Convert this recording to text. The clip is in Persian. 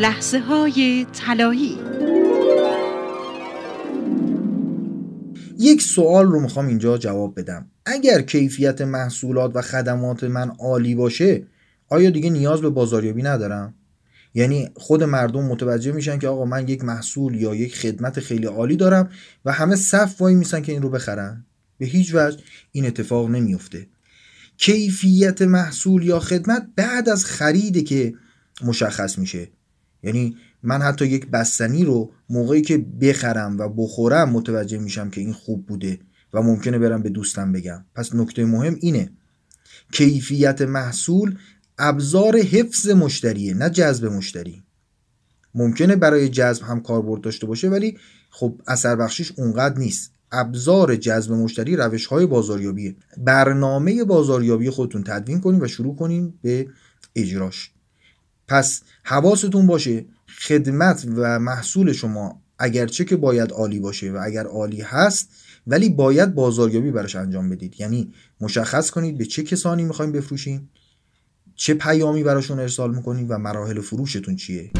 لحظه های طلایی. یک سوال رو می‌خوام اینجا جواب بدم. اگر کیفیت محصولات و خدمات من عالی باشه آیا دیگه نیاز به بازاریابی ندارم؟ یعنی خود مردم متوجه میشن که آقا من یک محصول یا یک خدمت خیلی عالی دارم و همه صف وای میسن که این رو بخرن. به هیچ وجه این اتفاق نمیفته. کیفیت محصول یا خدمت بعد از خریده که مشخص میشه. یعنی من حتی یک بستنی رو موقعی که بخرم و بخورم متوجه میشم که این خوب بوده و ممکنه برم به دوستم بگم. پس نکته مهم اینه. کیفیت محصول ابزار حفظ مشتریه نه جذب مشتری. ممکنه برای جذب هم کاربرد داشته باشه ولی خب اثر بخشیش اونقدر نیست. ابزار جذب مشتری روش های بازاریابیه. برنامه بازاریابی خودتون تدوین کنین و شروع کنین به اجراش. پس حواستون باشه خدمت و محصول شما اگرچه که باید عالی باشه و اگر عالی هست ولی باید بازاریابی براش انجام بدید. یعنی مشخص کنید به چه کسانی می‌خوایم بفروشین چه پیامی براشون ارسال می‌کنید و مراحل فروشتون چیه.